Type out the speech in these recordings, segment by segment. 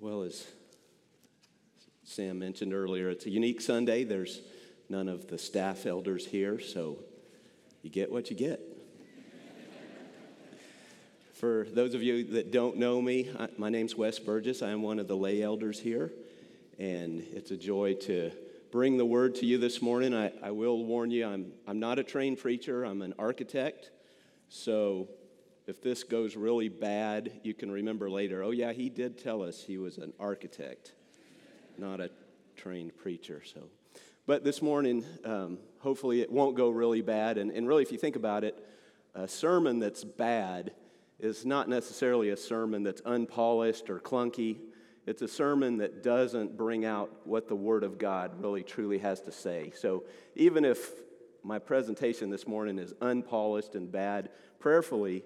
Well, as Sam mentioned earlier, it's a unique Sunday. There's none of the staff elders here, so you get what you get. For those of you that don't know me, my name's Wes Burgess. I am one of the lay elders here, and it's a joy to bring the word to you this morning. I, I will warn you, I'm, I'm not a trained preacher, I'm an architect. So if this goes really bad, you can remember later, oh, yeah, he did tell us he was an architect, not a trained preacher. So, but this morning, um, hopefully it won't go really bad. And, and really, if you think about it, a sermon that's bad is not necessarily a sermon that's unpolished or clunky. It's a sermon that doesn't bring out what the Word of God really truly has to say. So even if my presentation this morning is unpolished and bad, prayerfully,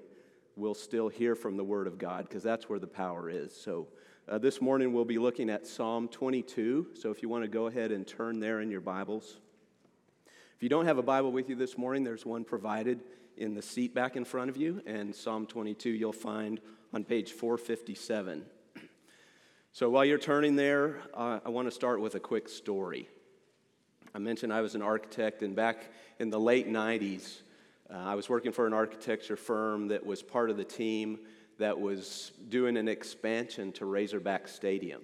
we'll still hear from the Word of God because that's where the power is. So uh, this morning we'll be looking at Psalm 22. So if you want to go ahead and turn there in your Bibles. If you don't have a Bible with you this morning, there's one provided in the seat back in front of you, and Psalm 22 you'll find on page 457. So while you're turning there, uh, I want to start with a quick story. I mentioned I was an architect, and back in the late 90s, uh, I was working for an architecture firm that was part of the team that was doing an expansion to Razorback Stadium.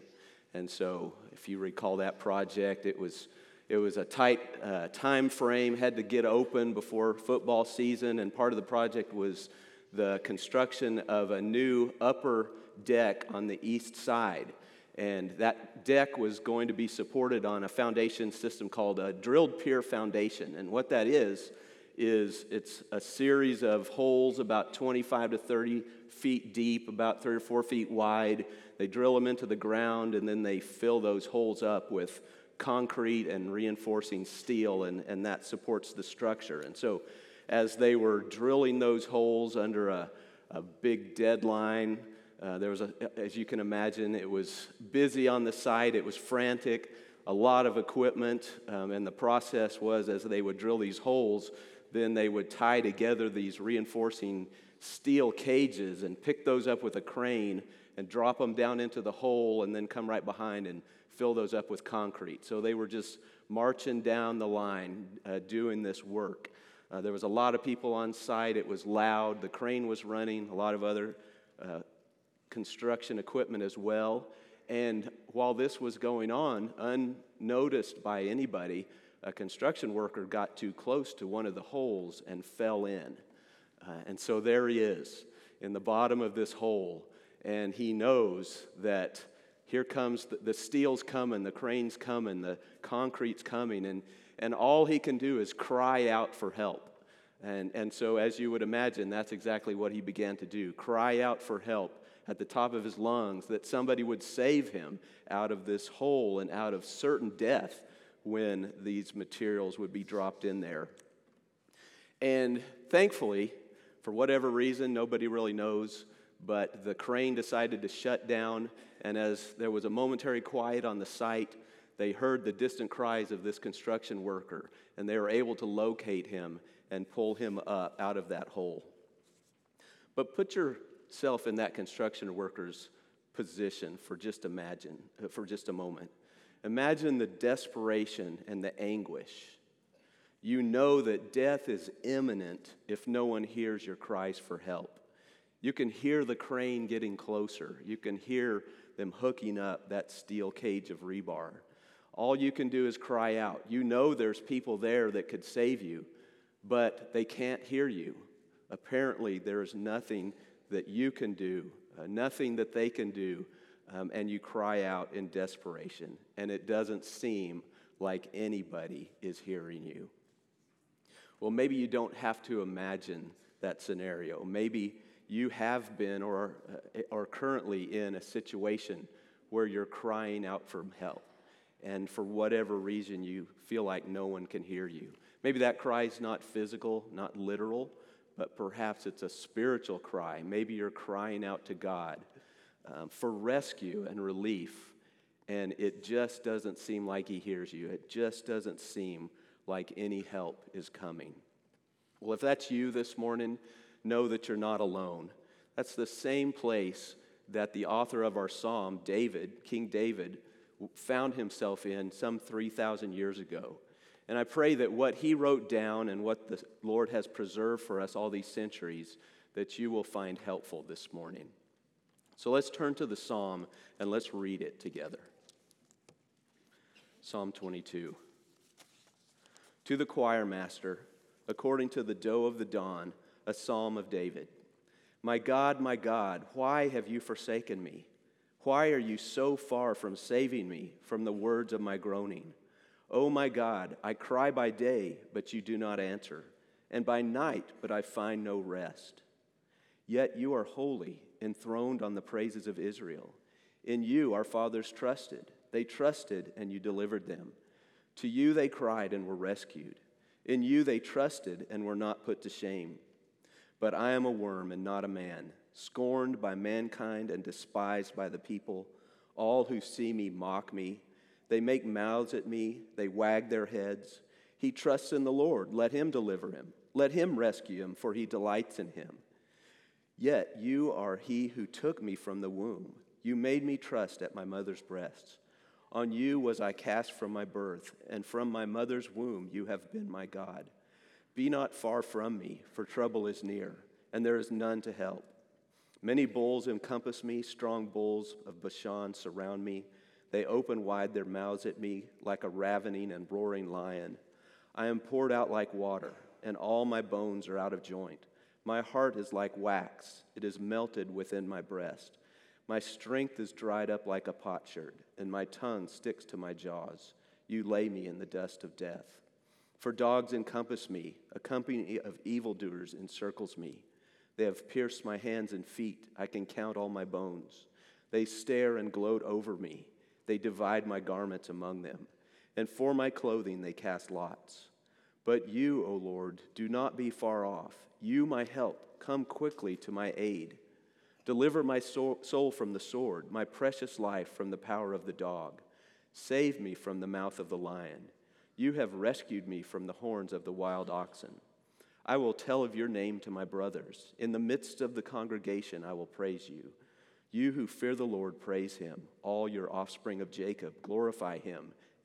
And so, if you recall that project, it was, it was a tight uh, time frame, had to get open before football season, and part of the project was the construction of a new upper deck on the east side. And that deck was going to be supported on a foundation system called a drilled pier foundation. And what that is, is it's a series of holes about 25 to 30 feet deep, about three or four feet wide. They drill them into the ground and then they fill those holes up with concrete and reinforcing steel, and, and that supports the structure. And so, as they were drilling those holes under a, a big deadline, uh, there was a, as you can imagine, it was busy on the site, it was frantic, a lot of equipment, um, and the process was as they would drill these holes, then they would tie together these reinforcing steel cages and pick those up with a crane and drop them down into the hole and then come right behind and fill those up with concrete. So they were just marching down the line uh, doing this work. Uh, there was a lot of people on site. It was loud. The crane was running, a lot of other uh, construction equipment as well. And while this was going on, unnoticed by anybody, a construction worker got too close to one of the holes and fell in. Uh, and so there he is in the bottom of this hole, and he knows that here comes the, the steel's coming, the crane's coming, the concrete's coming, and, and all he can do is cry out for help. And, and so, as you would imagine, that's exactly what he began to do cry out for help at the top of his lungs that somebody would save him out of this hole and out of certain death when these materials would be dropped in there. And thankfully, for whatever reason, nobody really knows, but the crane decided to shut down. And as there was a momentary quiet on the site, they heard the distant cries of this construction worker, and they were able to locate him and pull him up out of that hole. But put yourself in that construction worker's position for just imagine for just a moment. Imagine the desperation and the anguish. You know that death is imminent if no one hears your cries for help. You can hear the crane getting closer. You can hear them hooking up that steel cage of rebar. All you can do is cry out. You know there's people there that could save you, but they can't hear you. Apparently, there is nothing that you can do, uh, nothing that they can do um, and you cry out in desperation, and it doesn't seem like anybody is hearing you. Well, maybe you don't have to imagine that scenario. Maybe you have been or uh, are currently in a situation where you're crying out for help, and for whatever reason you feel like no one can hear you. Maybe that cry is not physical, not literal, but perhaps it's a spiritual cry. Maybe you're crying out to God um, for rescue and relief, and it just doesn't seem like He hears you. It just doesn't seem like any help is coming. Well, if that's you this morning, know that you're not alone. That's the same place that the author of our psalm, David, King David, found himself in some 3,000 years ago. And I pray that what he wrote down and what the Lord has preserved for us all these centuries, that you will find helpful this morning. So let's turn to the psalm and let's read it together. Psalm 22. To the choir master, according to the doe of the dawn, a psalm of David. My God, my God, why have you forsaken me? Why are you so far from saving me from the words of my groaning? Oh my God, I cry by day, but you do not answer, and by night, but I find no rest. Yet you are holy, enthroned on the praises of Israel. In you our fathers trusted. They trusted, and you delivered them. To you they cried and were rescued. In you they trusted and were not put to shame. But I am a worm and not a man, scorned by mankind and despised by the people. All who see me mock me. They make mouths at me, they wag their heads. He trusts in the Lord. Let him deliver him. Let him rescue him, for he delights in him. Yet you are he who took me from the womb. You made me trust at my mother's breasts. On you was I cast from my birth, and from my mother's womb you have been my God. Be not far from me, for trouble is near, and there is none to help. Many bulls encompass me, strong bulls of Bashan surround me. They open wide their mouths at me like a ravening and roaring lion. I am poured out like water, and all my bones are out of joint. My heart is like wax, it is melted within my breast. My strength is dried up like a potsherd, and my tongue sticks to my jaws. You lay me in the dust of death. For dogs encompass me, a company of evildoers encircles me. They have pierced my hands and feet. I can count all my bones. They stare and gloat over me. They divide my garments among them. And for my clothing they cast lots. But you, O Lord, do not be far off. You, my help, come quickly to my aid. Deliver my soul from the sword, my precious life from the power of the dog. Save me from the mouth of the lion. You have rescued me from the horns of the wild oxen. I will tell of your name to my brothers. In the midst of the congregation, I will praise you. You who fear the Lord, praise him. All your offspring of Jacob, glorify him,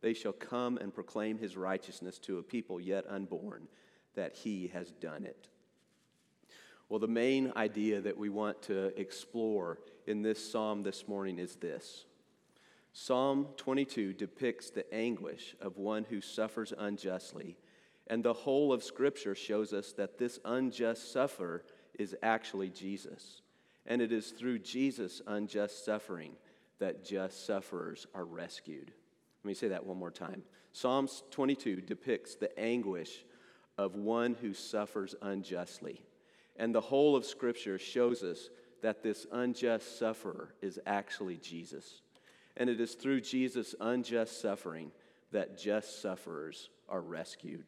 They shall come and proclaim his righteousness to a people yet unborn, that he has done it. Well, the main idea that we want to explore in this psalm this morning is this Psalm 22 depicts the anguish of one who suffers unjustly and the whole of Scripture shows us that this unjust sufferer is actually Jesus. And it is through Jesus' unjust suffering that just sufferers are rescued. Let me say that one more time. Psalms 22 depicts the anguish of one who suffers unjustly. And the whole of Scripture shows us that this unjust sufferer is actually Jesus. And it is through Jesus' unjust suffering that just sufferers are rescued.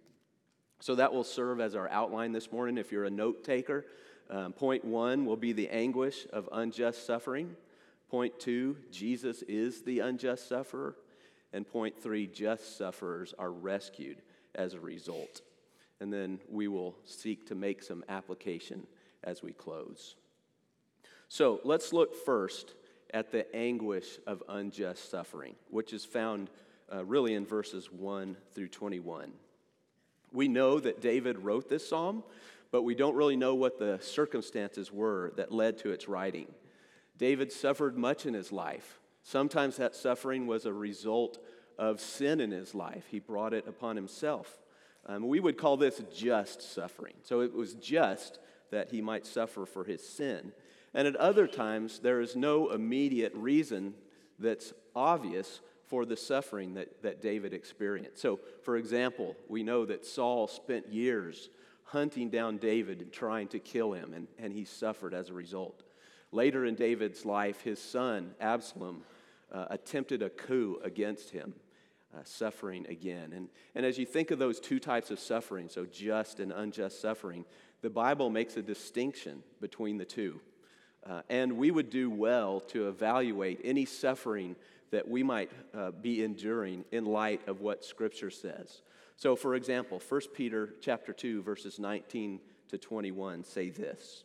So that will serve as our outline this morning if you're a note taker. Um, point one will be the anguish of unjust suffering. Point two, Jesus is the unjust sufferer. And point three, just sufferers are rescued as a result. And then we will seek to make some application as we close. So let's look first at the anguish of unjust suffering, which is found uh, really in verses 1 through 21. We know that David wrote this psalm, but we don't really know what the circumstances were that led to its writing. David suffered much in his life. Sometimes that suffering was a result of sin in his life. He brought it upon himself. Um, we would call this just suffering. So it was just that he might suffer for his sin. And at other times, there is no immediate reason that's obvious for the suffering that, that David experienced. So, for example, we know that Saul spent years hunting down David and trying to kill him, and, and he suffered as a result. Later in David's life, his son, Absalom, uh, attempted a coup against him, uh, suffering again. And, and as you think of those two types of suffering, so just and unjust suffering, the Bible makes a distinction between the two. Uh, and we would do well to evaluate any suffering that we might uh, be enduring in light of what Scripture says. So, for example, 1 Peter chapter 2, verses 19 to 21 say this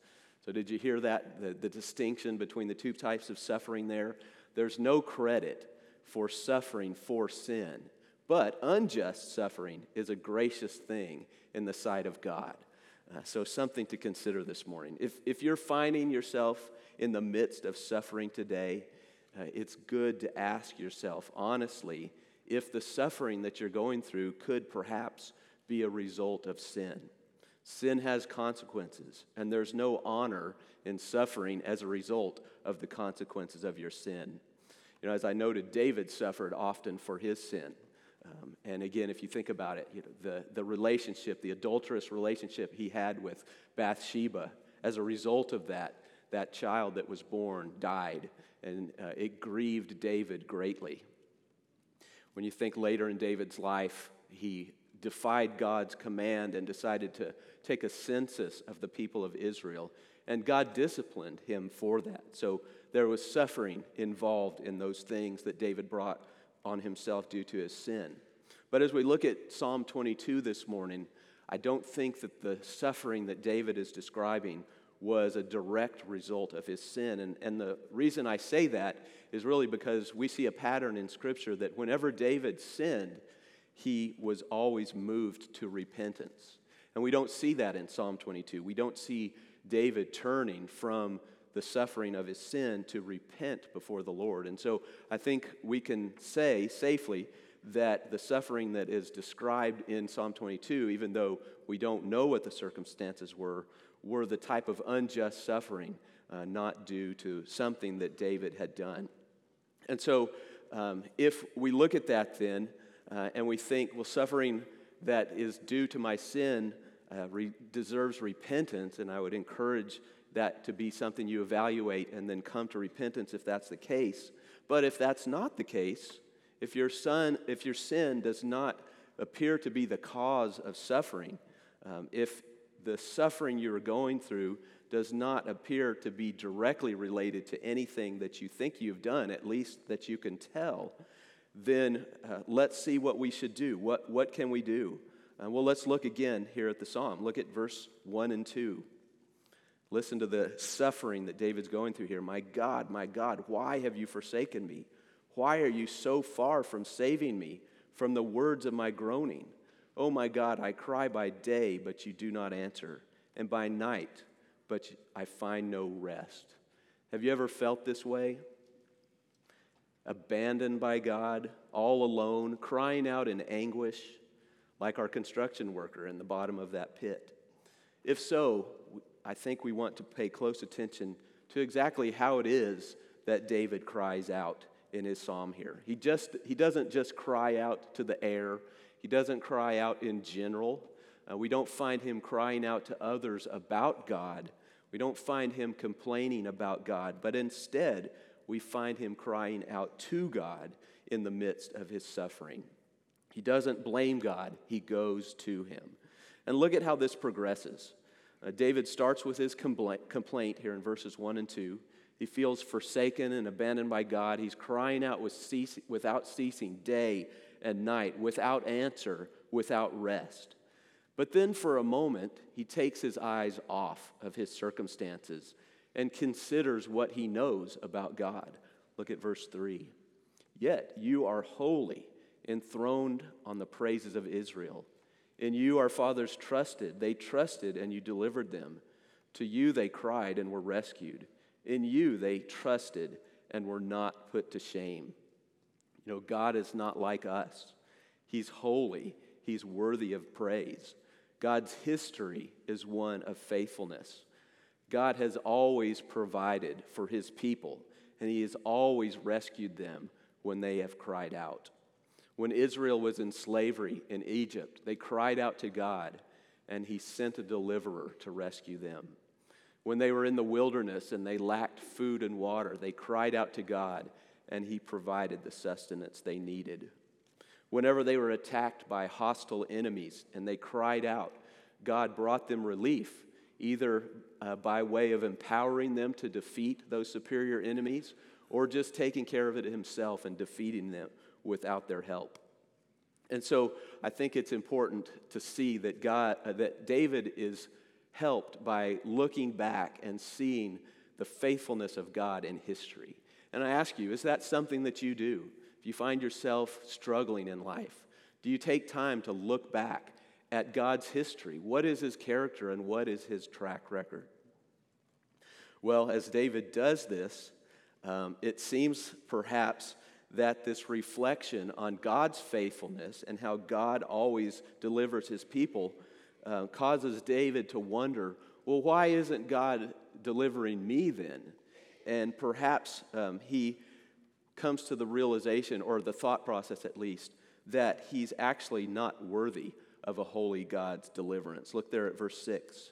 So, did you hear that? The, the distinction between the two types of suffering there? There's no credit for suffering for sin, but unjust suffering is a gracious thing in the sight of God. Uh, so, something to consider this morning. If, if you're finding yourself in the midst of suffering today, uh, it's good to ask yourself honestly if the suffering that you're going through could perhaps be a result of sin. Sin has consequences, and there's no honor in suffering as a result of the consequences of your sin. You know, as I noted, David suffered often for his sin. Um, and again, if you think about it, you know, the, the relationship, the adulterous relationship he had with Bathsheba, as a result of that, that child that was born died, and uh, it grieved David greatly. When you think later in David's life, he defied God's command and decided to take a census of the people of Israel, and God disciplined him for that. So there was suffering involved in those things that David brought on himself due to his sin. But as we look at Psalm 22 this morning, I don't think that the suffering that David is describing was a direct result of his sin. And, and the reason I say that is really because we see a pattern in Scripture that whenever David sinned, he was always moved to repentance. And we don't see that in Psalm 22. We don't see David turning from the suffering of his sin to repent before the Lord. And so I think we can say safely that the suffering that is described in Psalm 22, even though we don't know what the circumstances were, were the type of unjust suffering, uh, not due to something that David had done. And so um, if we look at that then, uh, and we think, well, suffering that is due to my sin uh, re- deserves repentance, and I would encourage that to be something you evaluate and then come to repentance if that's the case. But if that's not the case, if your son, if your sin does not appear to be the cause of suffering, um, if the suffering you're going through does not appear to be directly related to anything that you think you've done, at least that you can tell, then uh, let's see what we should do. What, what can we do? Uh, well, let's look again here at the psalm. Look at verse 1 and 2. Listen to the suffering that David's going through here. My God, my God, why have you forsaken me? Why are you so far from saving me from the words of my groaning? Oh my God, I cry by day, but you do not answer, and by night, but I find no rest. Have you ever felt this way? Abandoned by God, all alone, crying out in anguish, like our construction worker in the bottom of that pit. If so, I think we want to pay close attention to exactly how it is that David cries out in his psalm here. He, just, he doesn't just cry out to the air, he doesn't cry out in general. Uh, we don't find him crying out to others about God. We don't find him complaining about God, but instead, we find him crying out to God in the midst of his suffering. He doesn't blame God, he goes to him. And look at how this progresses. Uh, David starts with his complaint here in verses 1 and 2. He feels forsaken and abandoned by God. He's crying out with cease, without ceasing day and night, without answer without rest. But then for a moment, he takes his eyes off of his circumstances and considers what he knows about God. Look at verse 3. Yet you are holy, enthroned on the praises of Israel. In you our fathers trusted. They trusted, and you delivered them. To you they cried and were rescued. In you they trusted and were not put to shame. You know, God is not like us. He's holy, He's worthy of praise. God's history is one of faithfulness. God has always provided for His people, and He has always rescued them when they have cried out. When Israel was in slavery in Egypt, they cried out to God, and He sent a deliverer to rescue them. When they were in the wilderness and they lacked food and water, they cried out to God, and He provided the sustenance they needed. Whenever they were attacked by hostile enemies and they cried out, God brought them relief, either uh, by way of empowering them to defeat those superior enemies or just taking care of it himself and defeating them without their help. And so I think it's important to see that God uh, that David is helped by looking back and seeing the faithfulness of God in history. And I ask you, is that something that you do? If you find yourself struggling in life, do you take time to look back at God's history? What is his character and what is his track record? Well, as David does this, um, it seems perhaps that this reflection on God's faithfulness and how God always delivers his people uh, causes David to wonder well, why isn't God delivering me then? And perhaps um, he comes to the realization, or the thought process at least, that he's actually not worthy of a holy God's deliverance. Look there at verse 6.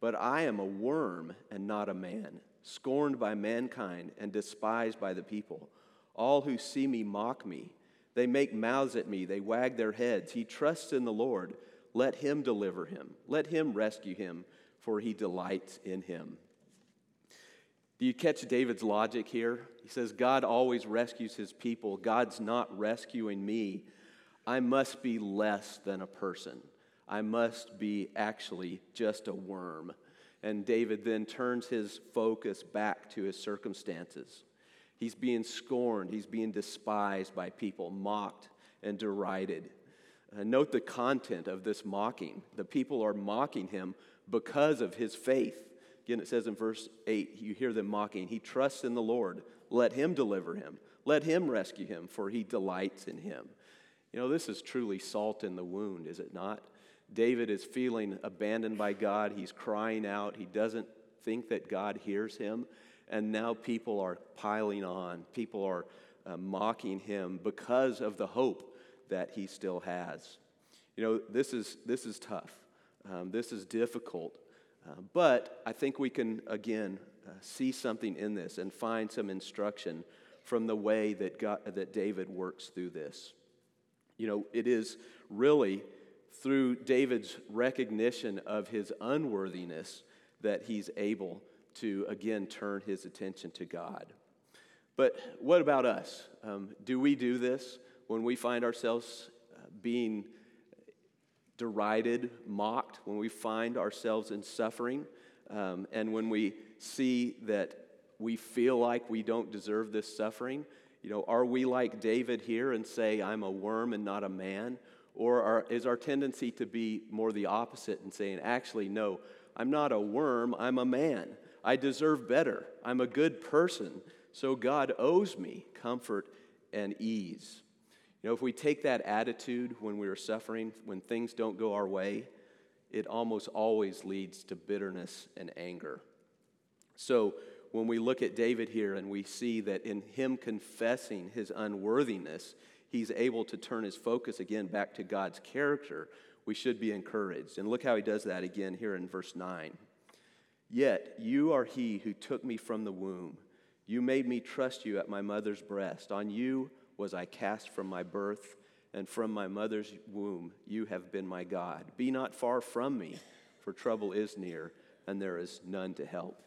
But I am a worm and not a man, scorned by mankind and despised by the people. All who see me mock me. They make mouths at me, they wag their heads. He trusts in the Lord. Let him deliver him, let him rescue him, for he delights in him. Do you catch David's logic here? He says, God always rescues his people. God's not rescuing me. I must be less than a person. I must be actually just a worm. And David then turns his focus back to his circumstances. He's being scorned, he's being despised by people, mocked and derided. Uh, note the content of this mocking. The people are mocking him because of his faith. Again, it says in verse 8, you hear them mocking. He trusts in the Lord. Let him deliver him. Let him rescue him, for he delights in him. You know, this is truly salt in the wound, is it not? David is feeling abandoned by God. He's crying out. He doesn't think that God hears him. And now people are piling on. People are uh, mocking him because of the hope that he still has. You know, this is, this is tough. Um, this is difficult. Uh, but I think we can, again, uh, see something in this and find some instruction from the way that, God, that David works through this. You know, it is really through David's recognition of his unworthiness that he's able to again turn his attention to God. But what about us? Um, do we do this when we find ourselves uh, being derided, mocked, when we find ourselves in suffering, um, and when we see that we feel like we don't deserve this suffering? You know, are we like David here and say, I'm a worm and not a man? Or are, is our tendency to be more the opposite and saying, actually, no, I'm not a worm, I'm a man. I deserve better. I'm a good person. So God owes me comfort and ease. You know, if we take that attitude when we are suffering, when things don't go our way, it almost always leads to bitterness and anger. So when we look at David here and we see that in him confessing his unworthiness, he's able to turn his focus again back to God's character, we should be encouraged. And look how he does that again here in verse 9. Yet you are he who took me from the womb. You made me trust you at my mother's breast. On you was I cast from my birth, and from my mother's womb you have been my God. Be not far from me, for trouble is near, and there is none to help.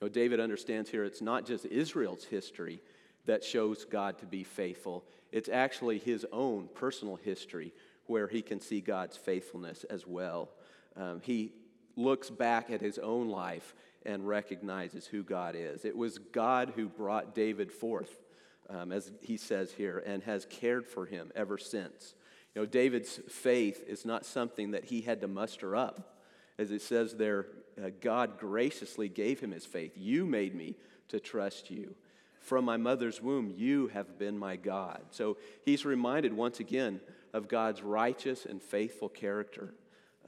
You know, David understands here it's not just Israel's history that shows God to be faithful, it's actually his own personal history where he can see God's faithfulness as well. Um, he looks back at his own life and recognizes who God is. It was God who brought David forth, um, as he says here, and has cared for him ever since. You know, David's faith is not something that he had to muster up. As it says there, uh, God graciously gave him his faith. You made me to trust you. From my mother's womb, you have been my God. So he's reminded once again of God's righteous and faithful character.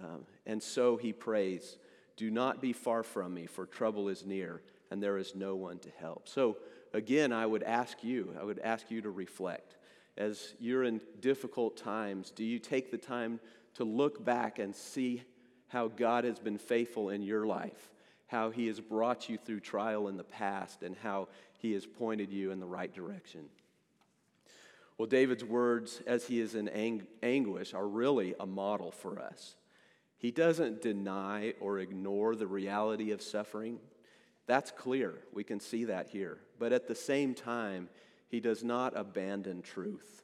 Um, and so he prays, Do not be far from me, for trouble is near, and there is no one to help. So again, I would ask you, I would ask you to reflect. As you're in difficult times, do you take the time to look back and see how God has been faithful in your life, how He has brought you through trial in the past, and how He has pointed you in the right direction? Well, David's words as he is in ang- anguish are really a model for us. He doesn't deny or ignore the reality of suffering. That's clear. We can see that here. But at the same time, he does not abandon truth.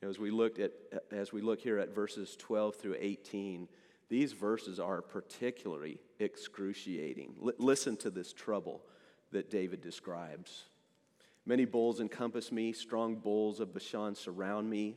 You know, as we looked at as we look here at verses 12 through 18, these verses are particularly excruciating. L- listen to this trouble that David describes. Many bulls encompass me, strong bulls of Bashan surround me.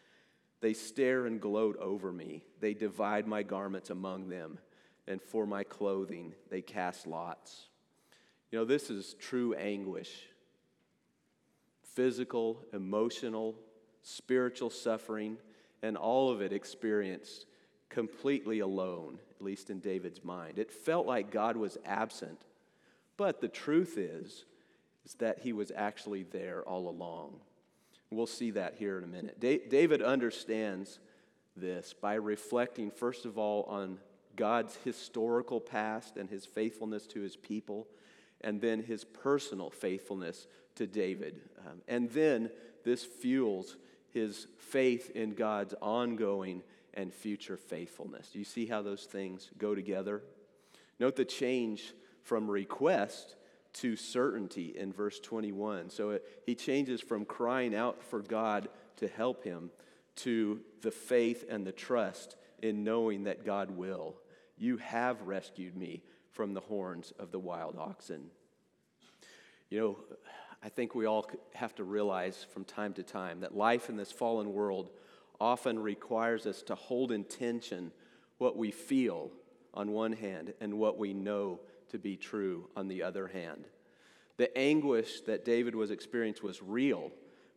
They stare and gloat over me. They divide my garments among them, and for my clothing they cast lots. You know, this is true anguish physical, emotional, spiritual suffering, and all of it experienced completely alone, at least in David's mind. It felt like God was absent, but the truth is, is that he was actually there all along. We'll see that here in a minute. David understands this by reflecting, first of all, on God's historical past and his faithfulness to his people, and then his personal faithfulness to David. Um, and then this fuels his faith in God's ongoing and future faithfulness. Do you see how those things go together? Note the change from request to certainty in verse 21. So it, he changes from crying out for God to help him to the faith and the trust in knowing that God will. You have rescued me from the horns of the wild oxen. You know, I think we all have to realize from time to time that life in this fallen world often requires us to hold in tension what we feel on one hand and what we know to be true on the other hand. The anguish that David was experiencing was real,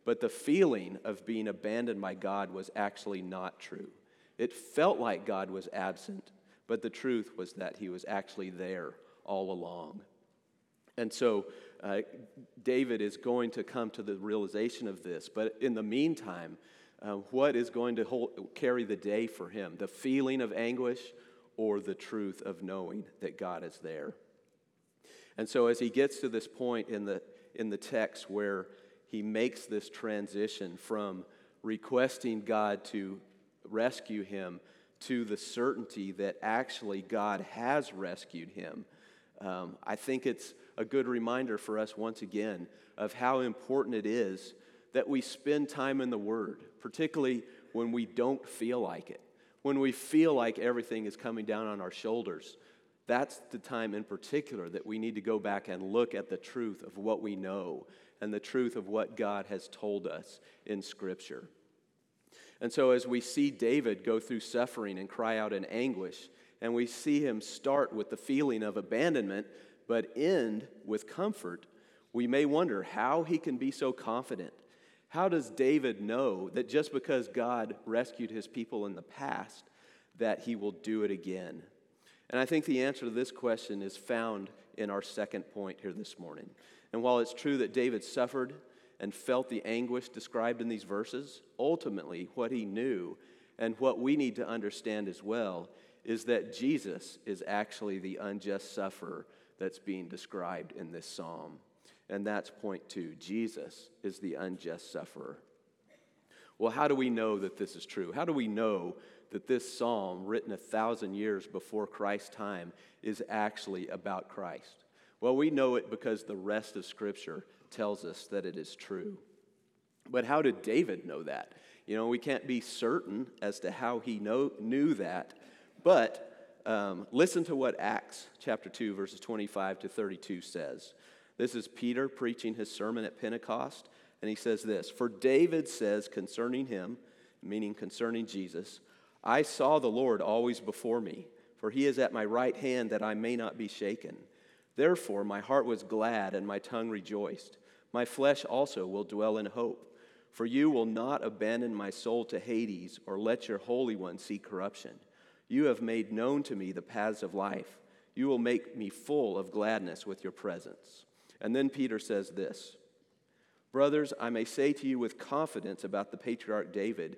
but the feeling of being abandoned by God was actually not true. It felt like God was absent, but the truth was that he was actually there all along. And so uh, David is going to come to the realization of this, but in the meantime, uh, what is going to hold, carry the day for him? The feeling of anguish or the truth of knowing that God is there? And so, as he gets to this point in the, in the text where he makes this transition from requesting God to rescue him to the certainty that actually God has rescued him, um, I think it's a good reminder for us once again of how important it is that we spend time in the Word, particularly when we don't feel like it, when we feel like everything is coming down on our shoulders. That's the time in particular that we need to go back and look at the truth of what we know and the truth of what God has told us in Scripture. And so, as we see David go through suffering and cry out in anguish, and we see him start with the feeling of abandonment, but end with comfort, we may wonder how he can be so confident. How does David know that just because God rescued his people in the past, that he will do it again? And I think the answer to this question is found in our second point here this morning. And while it's true that David suffered and felt the anguish described in these verses, ultimately, what he knew and what we need to understand as well is that Jesus is actually the unjust sufferer that's being described in this psalm. And that's point two Jesus is the unjust sufferer. Well, how do we know that this is true? How do we know that this psalm, written a thousand years before Christ's time, is actually about Christ? Well, we know it because the rest of Scripture tells us that it is true. But how did David know that? You know, we can't be certain as to how he know, knew that, but um, listen to what Acts chapter 2, verses 25 to 32 says. This is Peter preaching his sermon at Pentecost, and he says this For David says concerning him, meaning concerning Jesus, I saw the Lord always before me, for he is at my right hand that I may not be shaken. Therefore, my heart was glad and my tongue rejoiced. My flesh also will dwell in hope. For you will not abandon my soul to Hades or let your Holy One see corruption. You have made known to me the paths of life. You will make me full of gladness with your presence. And then Peter says this Brothers, I may say to you with confidence about the patriarch David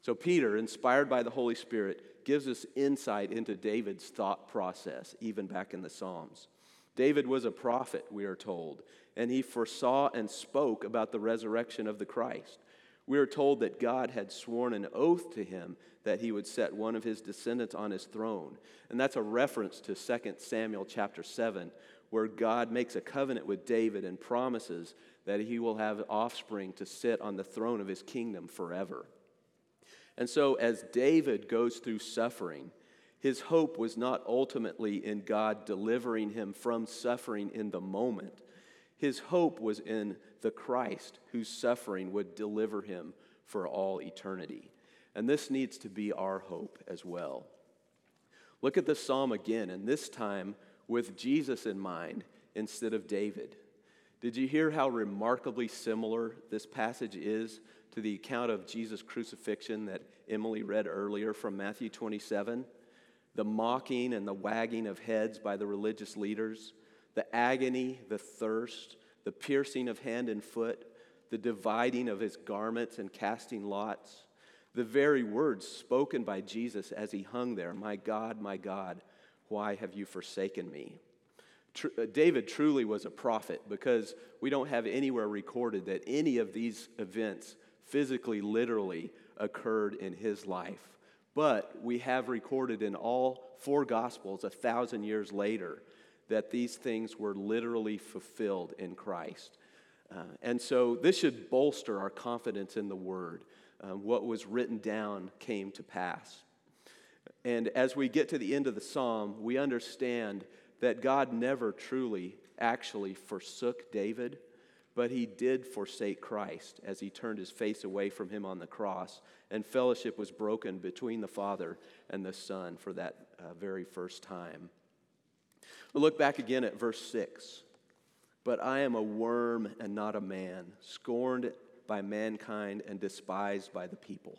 So, Peter, inspired by the Holy Spirit, gives us insight into David's thought process, even back in the Psalms. David was a prophet, we are told, and he foresaw and spoke about the resurrection of the Christ. We are told that God had sworn an oath to him that he would set one of his descendants on his throne. And that's a reference to 2 Samuel chapter 7, where God makes a covenant with David and promises that he will have offspring to sit on the throne of his kingdom forever. And so, as David goes through suffering, his hope was not ultimately in God delivering him from suffering in the moment. His hope was in the Christ whose suffering would deliver him for all eternity. And this needs to be our hope as well. Look at the psalm again, and this time with Jesus in mind instead of David. Did you hear how remarkably similar this passage is to the account of Jesus' crucifixion that Emily read earlier from Matthew 27? The mocking and the wagging of heads by the religious leaders, the agony, the thirst, the piercing of hand and foot, the dividing of his garments and casting lots, the very words spoken by Jesus as he hung there My God, my God, why have you forsaken me? Tr- uh, David truly was a prophet because we don't have anywhere recorded that any of these events physically, literally occurred in his life. But we have recorded in all four Gospels a thousand years later that these things were literally fulfilled in Christ. Uh, and so this should bolster our confidence in the Word. Uh, what was written down came to pass. And as we get to the end of the psalm, we understand that God never truly actually forsook David, but he did forsake Christ as he turned his face away from him on the cross, and fellowship was broken between the Father and the Son for that uh, very first time. We'll look back again at verse 6. But I am a worm and not a man, scorned by mankind and despised by the people.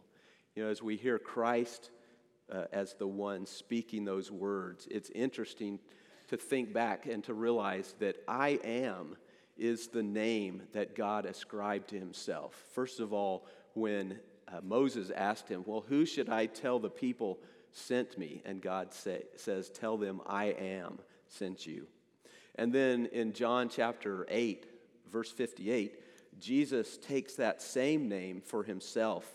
You know, as we hear Christ uh, as the one speaking those words, it's interesting to think back and to realize that I am is the name that God ascribed to himself. First of all, when uh, Moses asked him, Well, who should I tell the people sent me? And God say, says, Tell them, I am sent you. And then in John chapter 8, verse 58, Jesus takes that same name for himself.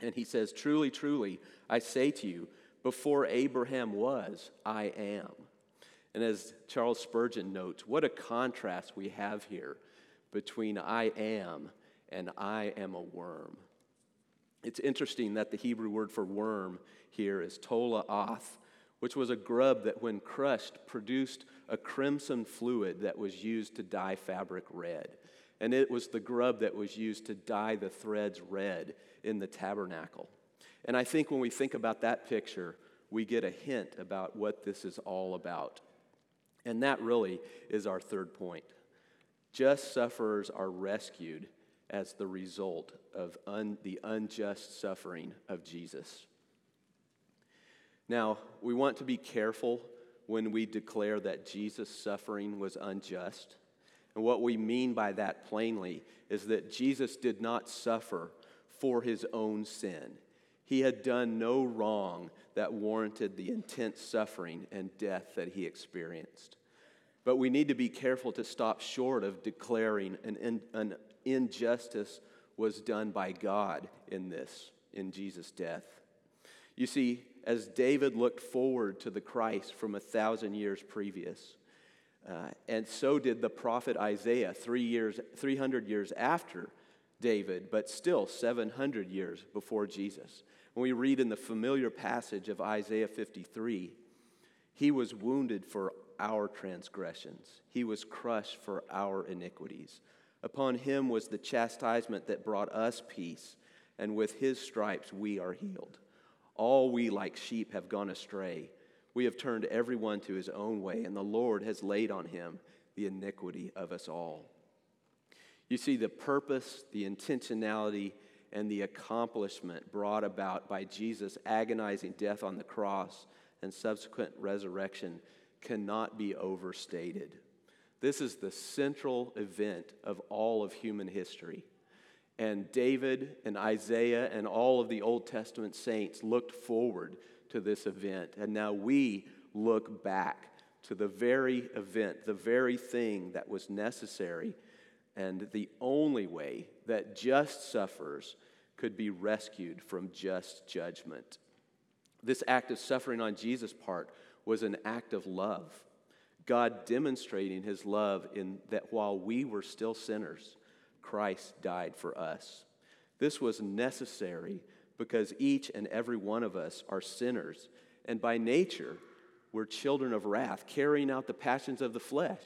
And he says, Truly, truly, I say to you, before Abraham was, I am. And as Charles Spurgeon notes, what a contrast we have here between I am and I am a worm. It's interesting that the Hebrew word for worm here is tola oth, which was a grub that, when crushed, produced a crimson fluid that was used to dye fabric red. And it was the grub that was used to dye the threads red in the tabernacle. And I think when we think about that picture, we get a hint about what this is all about. And that really is our third point. Just sufferers are rescued as the result of un, the unjust suffering of Jesus. Now, we want to be careful when we declare that Jesus' suffering was unjust. And what we mean by that plainly is that Jesus did not suffer for his own sin. He had done no wrong that warranted the intense suffering and death that he experienced. But we need to be careful to stop short of declaring an, an injustice was done by God in this, in Jesus' death. You see, as David looked forward to the Christ from a thousand years previous, uh, and so did the prophet Isaiah three years, 300 years after David, but still 700 years before Jesus. When we read in the familiar passage of Isaiah 53, he was wounded for our transgressions, he was crushed for our iniquities. Upon him was the chastisement that brought us peace, and with his stripes we are healed. All we like sheep have gone astray. We have turned everyone to his own way, and the Lord has laid on him the iniquity of us all. You see, the purpose, the intentionality, and the accomplishment brought about by Jesus' agonizing death on the cross and subsequent resurrection cannot be overstated. This is the central event of all of human history. And David and Isaiah and all of the Old Testament saints looked forward to this event. And now we look back to the very event, the very thing that was necessary, and the only way that just sufferers could be rescued from just judgment. This act of suffering on Jesus' part was an act of love. God demonstrating his love in that while we were still sinners, Christ died for us. This was necessary because each and every one of us are sinners, and by nature, we're children of wrath, carrying out the passions of the flesh,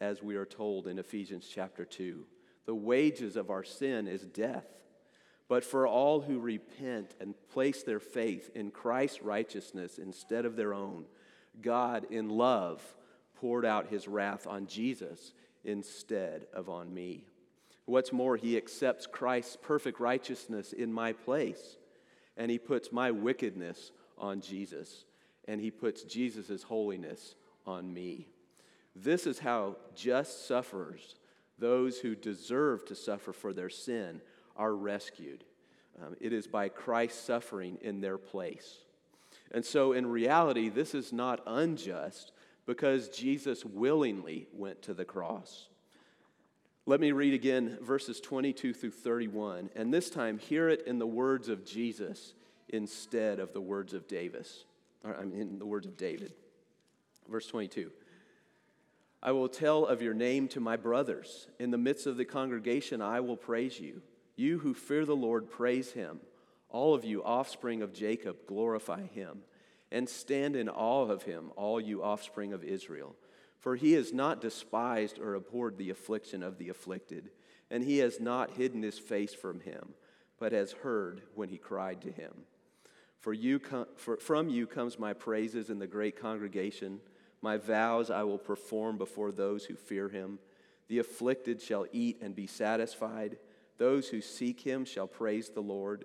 as we are told in Ephesians chapter 2. The wages of our sin is death. But for all who repent and place their faith in Christ's righteousness instead of their own, God, in love, poured out his wrath on Jesus instead of on me. What's more, he accepts Christ's perfect righteousness in my place, and he puts my wickedness on Jesus, and he puts Jesus' holiness on me. This is how just sufferers, those who deserve to suffer for their sin, are rescued. Um, it is by Christ's suffering in their place. And so, in reality, this is not unjust because Jesus willingly went to the cross. Let me read again verses 22 through 31, and this time hear it in the words of Jesus instead of the words of Davis. I mean, in the words of David. Verse 22. I will tell of your name to my brothers. In the midst of the congregation, I will praise you. You who fear the Lord, praise him. All of you, offspring of Jacob, glorify him and stand in awe of him, all you offspring of Israel. For he has not despised or abhorred the affliction of the afflicted, and he has not hidden his face from him, but has heard when he cried to him. For you for, from you comes my praises in the great congregation. My vows I will perform before those who fear him. The afflicted shall eat and be satisfied. Those who seek him shall praise the Lord.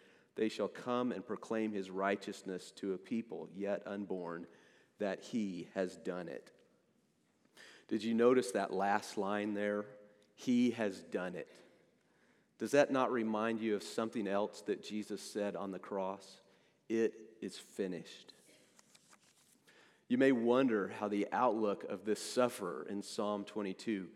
They shall come and proclaim his righteousness to a people yet unborn, that he has done it. Did you notice that last line there? He has done it. Does that not remind you of something else that Jesus said on the cross? It is finished. You may wonder how the outlook of this sufferer in Psalm 22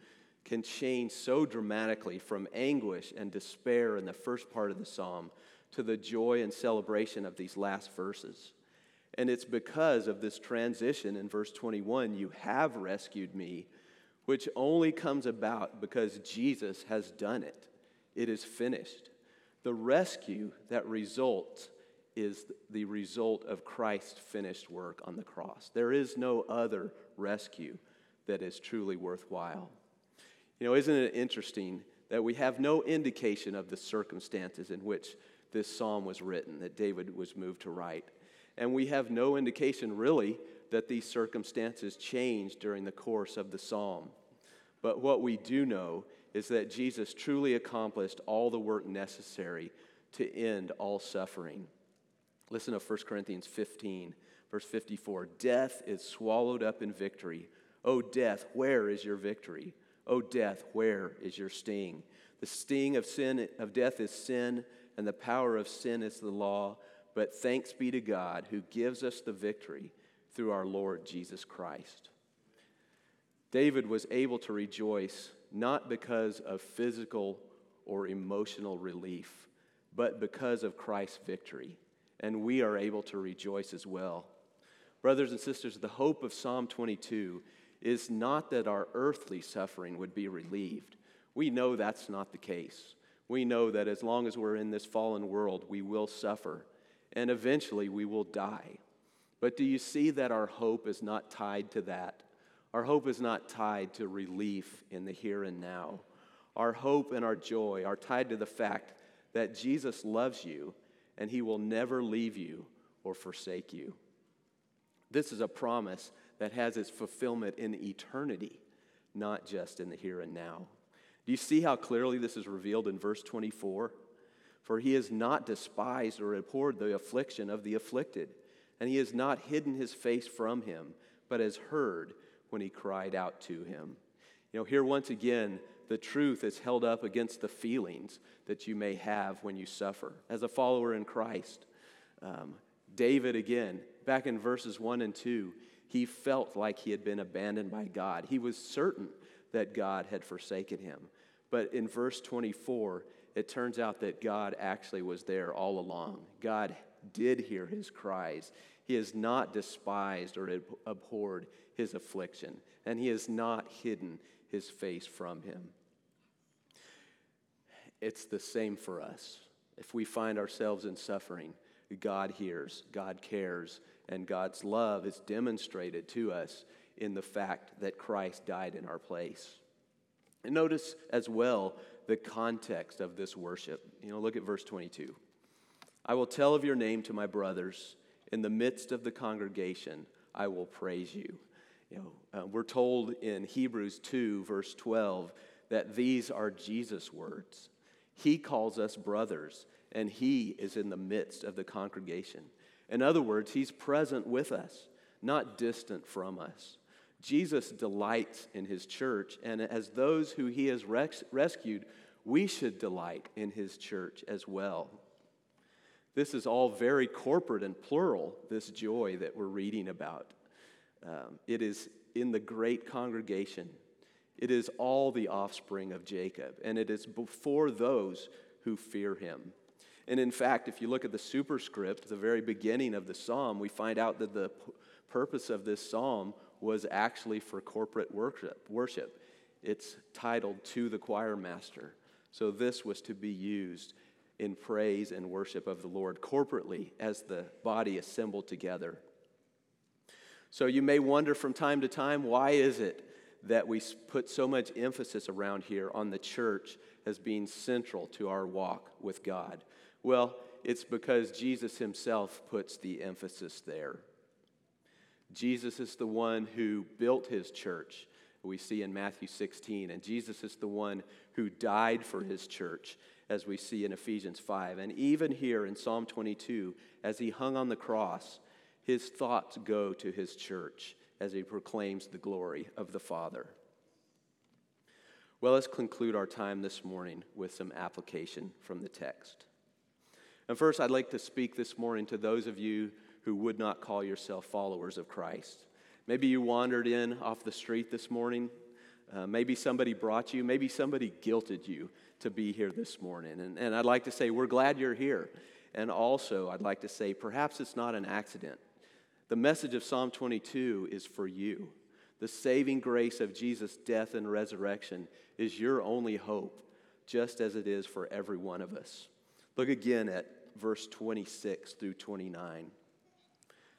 can change so dramatically from anguish and despair in the first part of the psalm to the joy and celebration of these last verses. And it's because of this transition in verse 21 you have rescued me, which only comes about because Jesus has done it. It is finished. The rescue that results is the result of Christ's finished work on the cross. There is no other rescue that is truly worthwhile. You know, isn't it interesting that we have no indication of the circumstances in which this psalm was written, that David was moved to write? And we have no indication, really, that these circumstances changed during the course of the psalm. But what we do know is that Jesus truly accomplished all the work necessary to end all suffering. Listen to 1 Corinthians 15, verse 54. Death is swallowed up in victory. O death, where is your victory? O death, where is your sting? The sting of sin of death is sin, and the power of sin is the law. But thanks be to God who gives us the victory through our Lord Jesus Christ. David was able to rejoice not because of physical or emotional relief, but because of Christ's victory and we are able to rejoice as well. Brothers and sisters, the hope of Psalm 22 is not that our earthly suffering would be relieved. We know that's not the case. We know that as long as we're in this fallen world, we will suffer, and eventually we will die. But do you see that our hope is not tied to that? Our hope is not tied to relief in the here and now. Our hope and our joy are tied to the fact that Jesus loves you and he will never leave you or forsake you. This is a promise that has its fulfillment in eternity, not just in the here and now. Do you see how clearly this is revealed in verse 24? For he has not despised or abhorred the affliction of the afflicted, and he has not hidden his face from him, but has heard when he cried out to him. You know, here once again, the truth is held up against the feelings that you may have when you suffer. As a follower in Christ, um, David, again, back in verses 1 and 2, he felt like he had been abandoned by God. He was certain that God had forsaken him. But in verse 24, it turns out that God actually was there all along. God did hear his cries. He has not despised or abhorred his affliction, and he has not hidden his face from him. It's the same for us. If we find ourselves in suffering, God hears, God cares, and God's love is demonstrated to us in the fact that Christ died in our place. And notice as well the context of this worship. You know, look at verse 22. I will tell of your name to my brothers. In the midst of the congregation, I will praise you. You know, uh, we're told in Hebrews 2, verse 12, that these are Jesus' words. He calls us brothers, and He is in the midst of the congregation. In other words, He's present with us, not distant from us. Jesus delights in His church, and as those who He has res- rescued, we should delight in His church as well. This is all very corporate and plural, this joy that we're reading about. Um, it is in the great congregation. It is all the offspring of Jacob, and it is before those who fear him. And in fact, if you look at the superscript, the very beginning of the psalm, we find out that the p- purpose of this psalm was actually for corporate worship. worship. It's titled To the Choir Master. So this was to be used in praise and worship of the Lord corporately as the body assembled together. So you may wonder from time to time why is it that we put so much emphasis around here on the church as being central to our walk with God? Well, it's because Jesus himself puts the emphasis there. Jesus is the one who built his church, we see in Matthew 16, and Jesus is the one who died for his church, as we see in Ephesians 5. And even here in Psalm 22, as he hung on the cross, his thoughts go to his church as he proclaims the glory of the Father. Well, let's conclude our time this morning with some application from the text. And first, I'd like to speak this morning to those of you who would not call yourself followers of Christ. Maybe you wandered in off the street this morning. Uh, maybe somebody brought you. Maybe somebody guilted you to be here this morning. And, and I'd like to say, we're glad you're here. And also, I'd like to say, perhaps it's not an accident. The message of Psalm 22 is for you. The saving grace of Jesus' death and resurrection is your only hope. just as it is for every one of us. Look again at verse 26 through 29.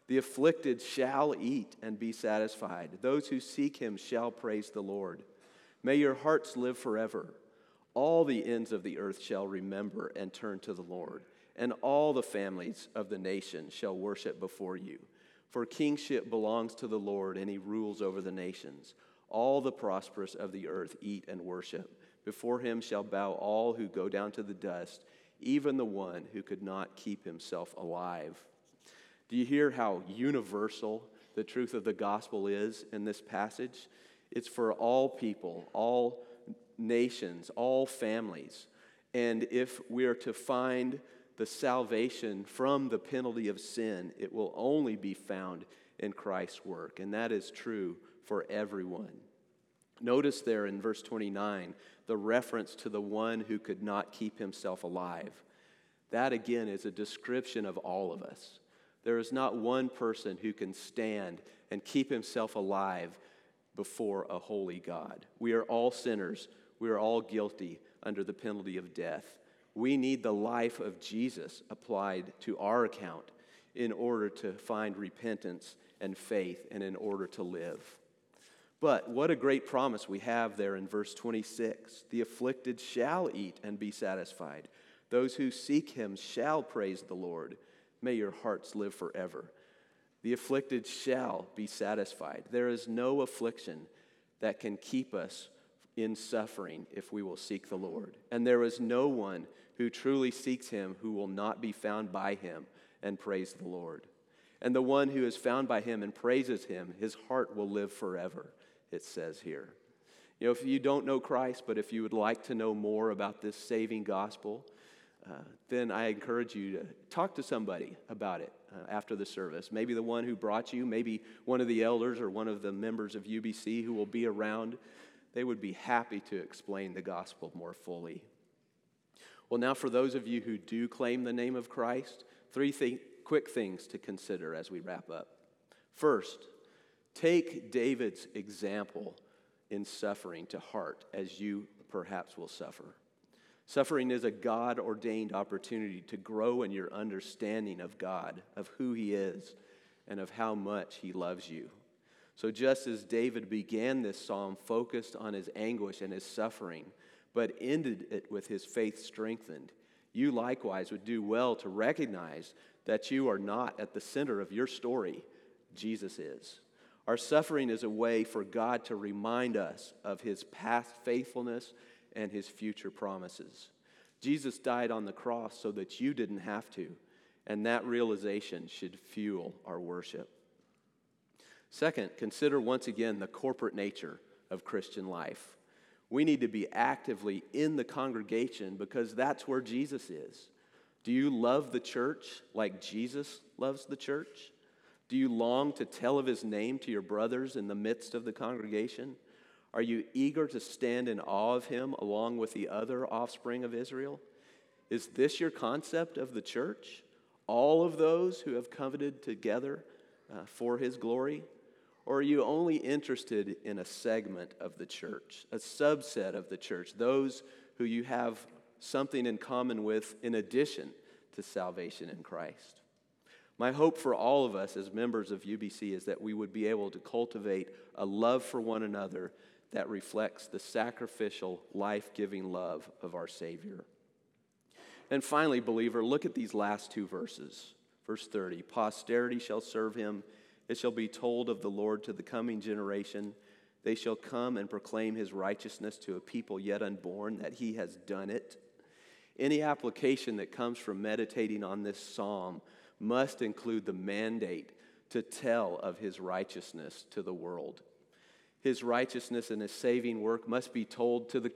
The afflicted shall eat and be satisfied. Those who seek him shall praise the Lord. May your hearts live forever. All the ends of the earth shall remember and turn to the Lord, and all the families of the nation shall worship before you. For kingship belongs to the Lord, and he rules over the nations. All the prosperous of the earth eat and worship. Before him shall bow all who go down to the dust, even the one who could not keep himself alive. Do you hear how universal the truth of the gospel is in this passage? It's for all people, all nations, all families. And if we are to find the salvation from the penalty of sin, it will only be found in Christ's work. And that is true for everyone. Notice there in verse 29 the reference to the one who could not keep himself alive. That again is a description of all of us. There is not one person who can stand and keep himself alive before a holy God. We are all sinners. We are all guilty under the penalty of death. We need the life of Jesus applied to our account in order to find repentance and faith and in order to live. But what a great promise we have there in verse 26 the afflicted shall eat and be satisfied. Those who seek him shall praise the Lord. May your hearts live forever. The afflicted shall be satisfied. There is no affliction that can keep us in suffering if we will seek the Lord. And there is no one who truly seeks him who will not be found by him and praise the Lord. And the one who is found by him and praises him, his heart will live forever, it says here. You know, if you don't know Christ, but if you would like to know more about this saving gospel, uh, then I encourage you to talk to somebody about it uh, after the service. Maybe the one who brought you, maybe one of the elders or one of the members of UBC who will be around they would be happy to explain the gospel more fully. Well, now, for those of you who do claim the name of Christ, three th- quick things to consider as we wrap up. First, take David's example in suffering to heart as you perhaps will suffer. Suffering is a God ordained opportunity to grow in your understanding of God, of who He is, and of how much He loves you. So, just as David began this psalm focused on his anguish and his suffering, but ended it with his faith strengthened, you likewise would do well to recognize that you are not at the center of your story. Jesus is. Our suffering is a way for God to remind us of his past faithfulness and his future promises. Jesus died on the cross so that you didn't have to, and that realization should fuel our worship. Second, consider once again the corporate nature of Christian life. We need to be actively in the congregation because that's where Jesus is. Do you love the church like Jesus loves the church? Do you long to tell of his name to your brothers in the midst of the congregation? Are you eager to stand in awe of him along with the other offspring of Israel? Is this your concept of the church? All of those who have coveted together uh, for his glory? Or are you only interested in a segment of the church, a subset of the church, those who you have something in common with in addition to salvation in Christ? My hope for all of us as members of UBC is that we would be able to cultivate a love for one another that reflects the sacrificial, life giving love of our Savior. And finally, believer, look at these last two verses. Verse 30 Posterity shall serve him it shall be told of the Lord to the coming generation. They shall come and proclaim his righteousness to a people yet unborn, that he has done it. Any application that comes from meditating on this psalm must include the mandate to tell of his righteousness to the world. His righteousness and his saving work must be told to the,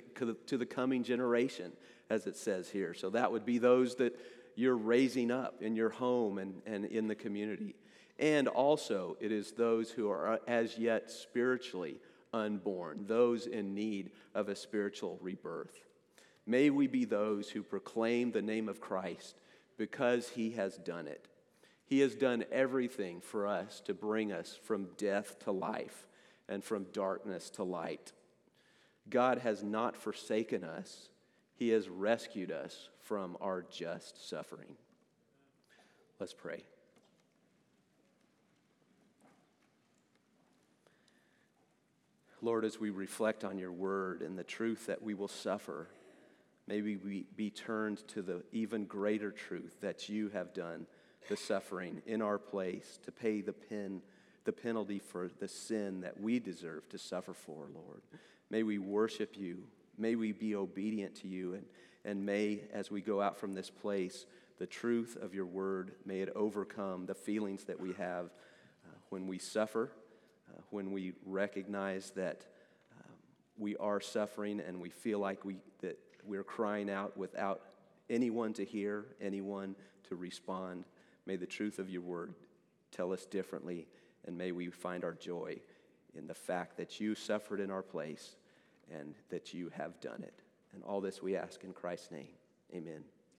to the coming generation, as it says here. So that would be those that you're raising up in your home and, and in the community. And also, it is those who are as yet spiritually unborn, those in need of a spiritual rebirth. May we be those who proclaim the name of Christ because he has done it. He has done everything for us to bring us from death to life and from darkness to light. God has not forsaken us, He has rescued us from our just suffering. Let's pray. Lord, as we reflect on your word and the truth that we will suffer, may we be turned to the even greater truth that you have done the suffering in our place to pay the pen, the penalty for the sin that we deserve to suffer for, Lord. May we worship you. May we be obedient to you. And, and may, as we go out from this place, the truth of your word, may it overcome the feelings that we have uh, when we suffer uh, when we recognize that um, we are suffering and we feel like we, that we're crying out without anyone to hear, anyone to respond. May the truth of your word tell us differently, and may we find our joy in the fact that you suffered in our place and that you have done it. And all this we ask in Christ's name. Amen.